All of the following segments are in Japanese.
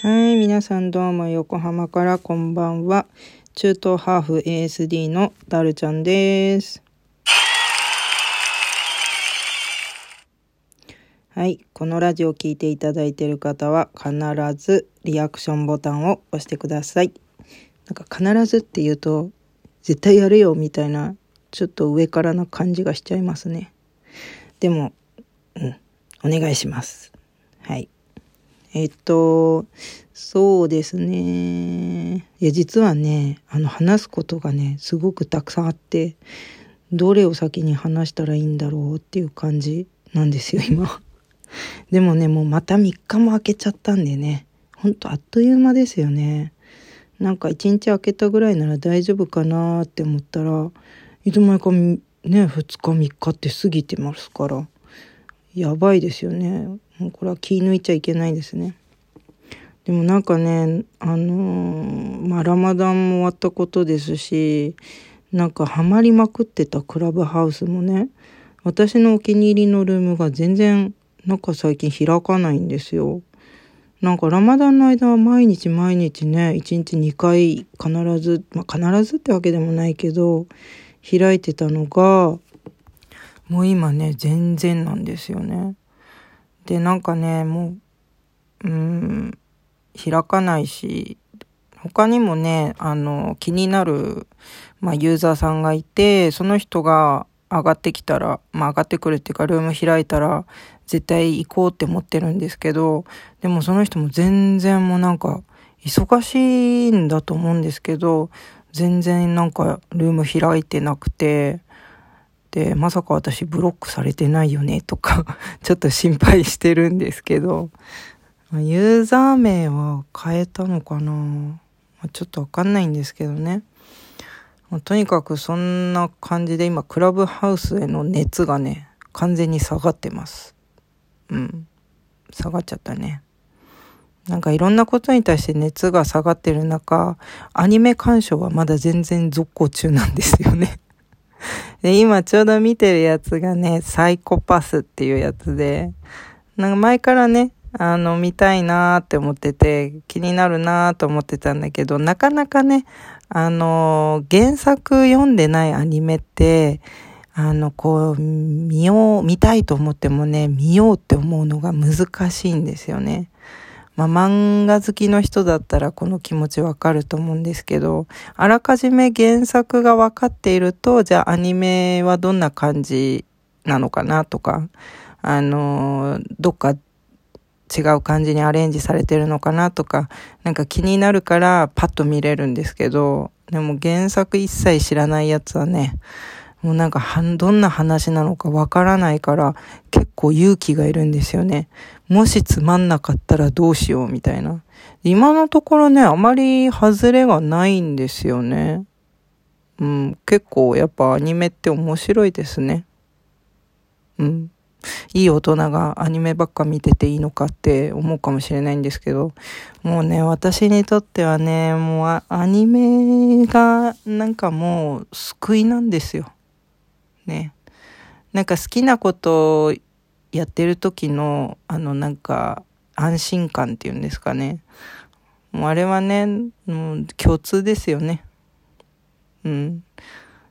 はい、皆さんどうも横浜からこんばんは。中東ハーフ ASD のダルちゃんです。はい、このラジオを聞いていただいている方は必ずリアクションボタンを押してください。なんか必ずって言うと絶対やるよみたいなちょっと上からな感じがしちゃいますね。でも、うん、お願いします。はい。えっと、そうですね。いや、実はね、あの、話すことがね、すごくたくさんあって、どれを先に話したらいいんだろうっていう感じなんですよ、今。でもね、もうまた3日も空けちゃったんでね、ほんとあっという間ですよね。なんか1日空けたぐらいなら大丈夫かなって思ったら、いつの間にかね、2日3日って過ぎてますから、やばいですよね。もうこれは気抜いちゃいけないですね。でもなんかね、あのーまあ、ラマダンも終わったことですし、なんかハマりまくってたクラブハウスもね、私のお気に入りのルームが全然なんか最近開かないんですよ。なんかラマダンの間は毎日毎日ね、1日2回必ず、まあ、必ずってわけでもないけど、開いてたのが、もう今ね、全然なんですよね。で、なんかね、もう、うん、開かないし、他にもね、あの、気になる、まあ、ユーザーさんがいて、その人が上がってきたら、まあ、上がってくるっていうか、ルーム開いたら、絶対行こうって思ってるんですけど、でもその人も全然もうなんか、忙しいんだと思うんですけど、全然なんか、ルーム開いてなくて、で、まさか私ブロックされてないよねとか、ちょっと心配してるんですけど、ユーザー名は変えたのかな？ちょっとわかんないんですけどね。とにかくそんな感じで今、クラブハウスへの熱がね、完全に下がってます。うん。下がっちゃったね。なんかいろんなことに対して熱が下がってる中、アニメ鑑賞はまだ全然続行中なんですよね。で、今ちょうど見てるやつがね、サイコパスっていうやつで、なんか前からね、あの、見たいなーって思ってて、気になるなーと思ってたんだけど、なかなかね、あの原作読んでないアニメって、あの、こう、見よう、見たいと思ってもね、見ようって思うのが難しいんですよね。まあ、漫画好きの人だったらこの気持ちわかると思うんですけど、あらかじめ原作が分かっていると、じゃあアニメはどんな感じなのかなとか、あの、どっか違う感じにアレンジされてるのかなとか、なんか気になるからパッと見れるんですけど、でも原作一切知らないやつはね、もうなんかはん、どんな話なのかわからないから、結構勇気がいるんですよね。もしつまんなかったらどうしようみたいな。今のところね、あまり外れがないんですよね。うん、結構やっぱアニメって面白いですね。うん。いい大人がアニメばっか見てていいのかって思うかもしれないんですけど、もうね、私にとってはね、もうアアニメがなんかもう救いなんですよ。ね。なんか好きなことをやってる時の、あのなんか安心感っていうんですかね。もうあれはね、もう共通ですよね。うん。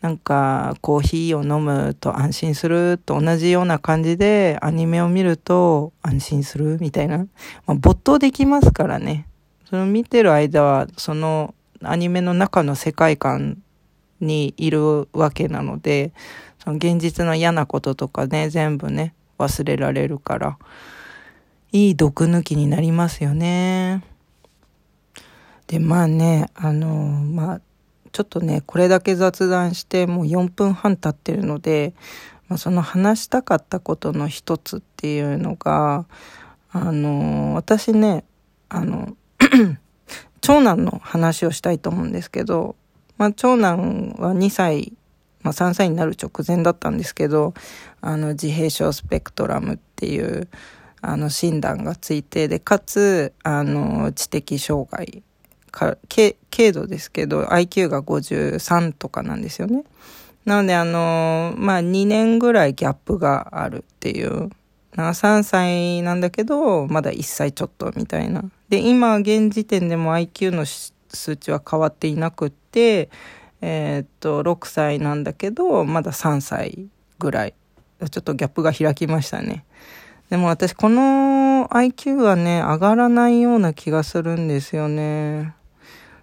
なんかコーヒーを飲むと安心すると同じような感じでアニメを見ると安心するみたいな。まあ、没頭できますからね。その見てる間はそのアニメの中の世界観にいるわけなので、その現実の嫌なこととかね、全部ね、忘れられるから、いい毒抜きになりますよね。で、まあね、あの、まあ、ちょっとね、これだけ雑談してもう4分半経ってるので、まあ、その話したかったことの一つっていうのが、あの、私ね、あの、長男の話をしたいと思うんですけど、まあ、長男は2歳、まあ、3歳になる直前だったんですけど、あの、自閉症スペクトラムっていう、あの、診断がついて、で、かつ、あの、知的障害か軽軽度ですけど IQ が53とかなんですよね。なのであのまあ2年ぐらいギャップがあるっていう3歳なんだけど、まだ1歳ちょっとみたいな。で、今、現時点でも IQ の数値は変わっていなくって、えー、っと、6歳なんだけど、まだ3歳ぐらい。ちょっとギャップが開きましたね。でも私、この IQ はね、上がらないような気がするんですよね。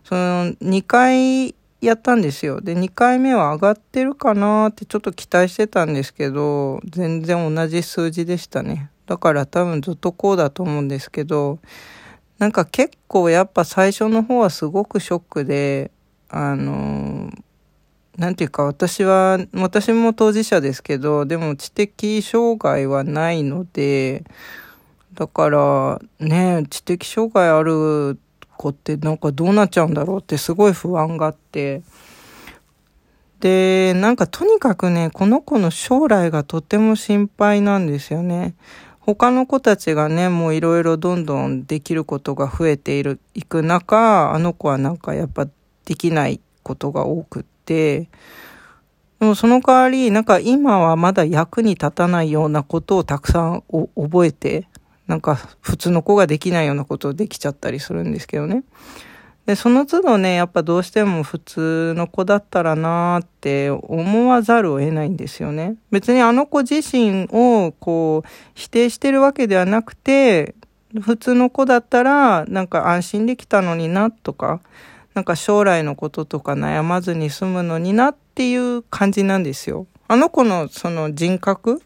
その、2回やったんですよ。で、2回目は上がってるかなってちょっと期待してたんですけど、全然同じ数字でしたね。だから多分ずっとこうだと思うんですけど、なんか結構やっぱ最初の方はすごくショックで、あの、なんていうか私は、私も当事者ですけど、でも知的障害はないので、だからね、知的障害ある子ってなんかどうなっちゃうんだろうってすごい不安があって、で、なんかとにかくね、この子の将来がとても心配なんですよね。他の子たちがね、もういろいろどんどんできることが増えている、いく中、あの子はなんかやっぱできないことが多くって、もその代わり、なんか今はまだ役に立たないようなことをたくさん覚えて、なんか普通の子ができないようなことをできちゃったりするんですけどね。で、その都度ね、やっぱどうしても普通の子だったらなーって思わざるを得ないんですよね。別にあの子自身をこう否定してるわけではなくて、普通の子だったらなんか安心できたのになとか、なんか将来のこととか悩まずに済むのになっていう感じなんですよ。あの子のその人格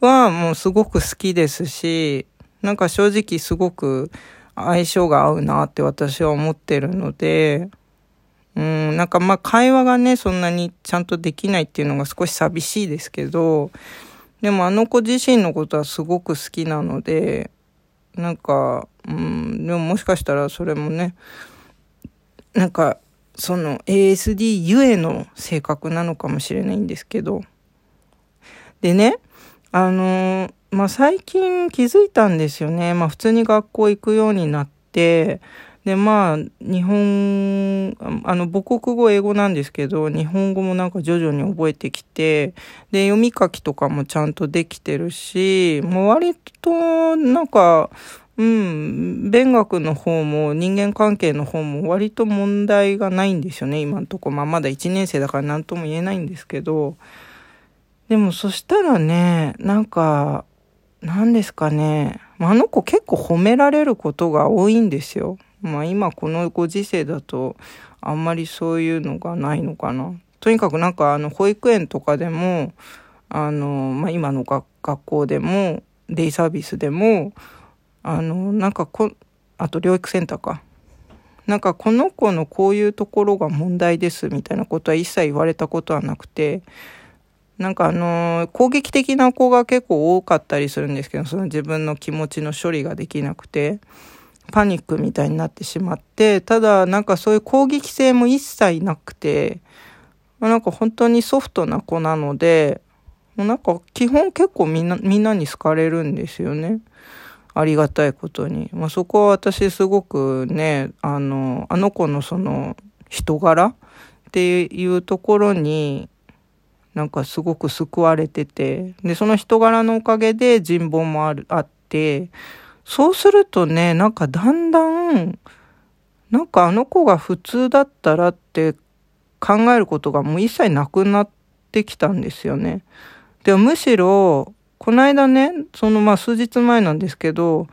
はもうすごく好きですし、なんか正直すごく相性が合うなって私は思ってるので、うん、なんかまあ会話がね、そんなにちゃんとできないっていうのが少し寂しいですけど、でもあの子自身のことはすごく好きなので、なんか、うん、でももしかしたらそれもね、なんか、その ASD ゆえの性格なのかもしれないんですけど。でね、あのまあ最近気づいたんですよね。まあ普通に学校行くようになって、で、まあ、日本、あの、母国語英語なんですけど、日本語もなんか徐々に覚えてきて、で、読み書きとかもちゃんとできてるし、もう割と、なんか、うん、勉学の方も人間関係の方も割と問題がないんですよね、今のとこ。まあまだ1年生だから何とも言えないんですけど、でもそしたらね、なんか、何ですかね。あの子結構褒められることが多いんですよ。まあ今このご時世だとあんまりそういうのがないのかな。とにかくなんかあの保育園とかでも、あの、まあ今の学校でも、デイサービスでも、あの、なんかこ、あと療育センターか。なんかこの子のこういうところが問題ですみたいなことは一切言われたことはなくて、なんかあの、攻撃的な子が結構多かったりするんですけど、その自分の気持ちの処理ができなくて、パニックみたいになってしまって、ただなんかそういう攻撃性も一切なくて、なんか本当にソフトな子なので、もうなんか基本結構みんな、みんなに好かれるんですよね。ありがたいことに。まあ、そこは私すごくね、あの、あの子のその人柄っていうところになんかすごく救われてて、で、その人柄のおかげで人望もある、あって、そうするとね、なんかだんだん、なんかあの子が普通だったらって考えることがもう一切なくなってきたんですよね。でむしろ、この間ね、そのまあ数日前なんですけど、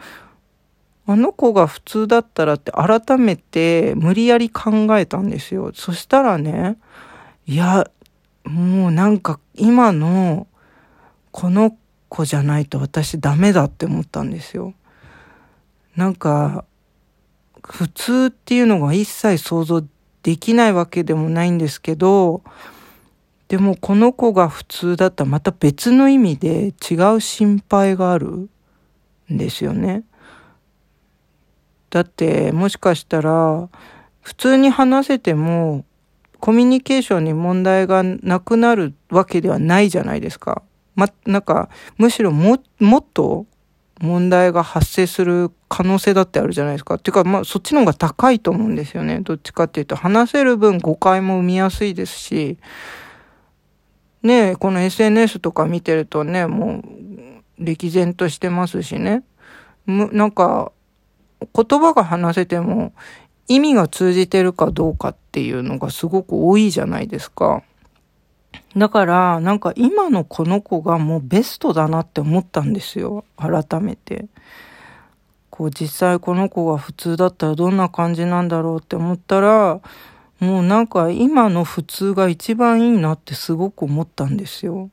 あの子が普通だったらって改めて無理やり考えたんですよ。そしたらね、いや、もうなんか今のこの子じゃないと私ダメだって思ったんですよ。なんか普通っていうのが一切想像できないわけでもないんですけど、でもこの子が普通だったらまた別の意味で違う心配があるんですよね。だってもしかしたら普通に話せてもコミュニケーションに問題がなくなるわけではないじゃないですか。ま、なんか、むしろも、もっと問題が発生する可能性だってあるじゃないですか。っていうか、まあ、そっちの方が高いと思うんですよね。どっちかっていうと、話せる分誤解も生みやすいですし、ねこの SNS とか見てるとね、もう、歴然としてますしね。なんか、言葉が話せても意味が通じてるかどうかっていうのがすごく多いじゃないですか。だから、なんか今のこの子がもうベストだなって思ったんですよ。改めて。こう実際この子が普通だったらどんな感じなんだろうって思ったら、もうなんか今の普通が一番いいなってすごく思ったんですよ。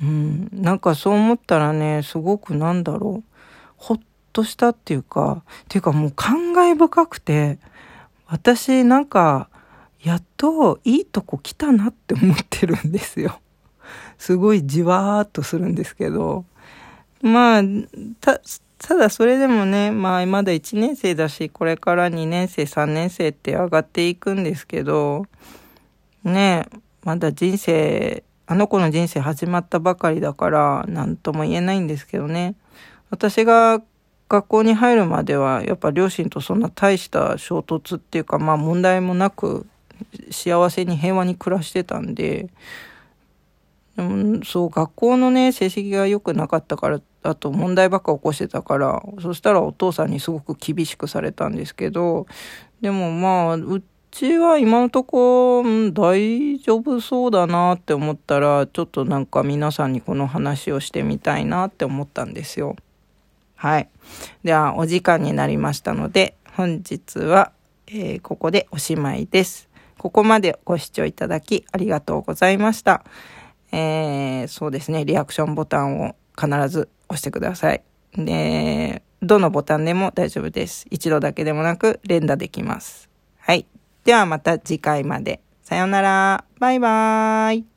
うん。なんかそう思ったらね、すごくなんだろう。ほっとしたっていうか、っていうかもう感慨深くて、私なんか、やっといいとこ来たなって思ってるんですよ。すごいじわーっとするんですけど。まあ、た、だそれでもね、まあまだ1年生だし、これから2年生、3年生って上がっていくんですけど、ねまだ人生、あの子の人生始まったばかりだから、なんとも言えないんですけどね。私が学校に入るまでは、やっぱ両親とそんな大した衝突っていうか、まあ問題もなく、幸せに平和に暮らしてたんで、でもそう、学校のね、成績が良くなかったからって、あと問題ばっか起こしてたから、そしたらお父さんにすごく厳しくされたんですけど、でもまあ、うちは今のとこ、大丈夫そうだなって思ったら、ちょっとなんか皆さんにこの話をしてみたいなって思ったんですよ。はい。では、お時間になりましたので、本日は、えー、ここでおしまいです。ここまでご視聴いただきありがとうございました。えー、そうですね、リアクションボタンを必ず押してください。で、どのボタンでも大丈夫です。一度だけでもなく連打できます。はい。ではまた次回まで。さようなら。バイバーイ。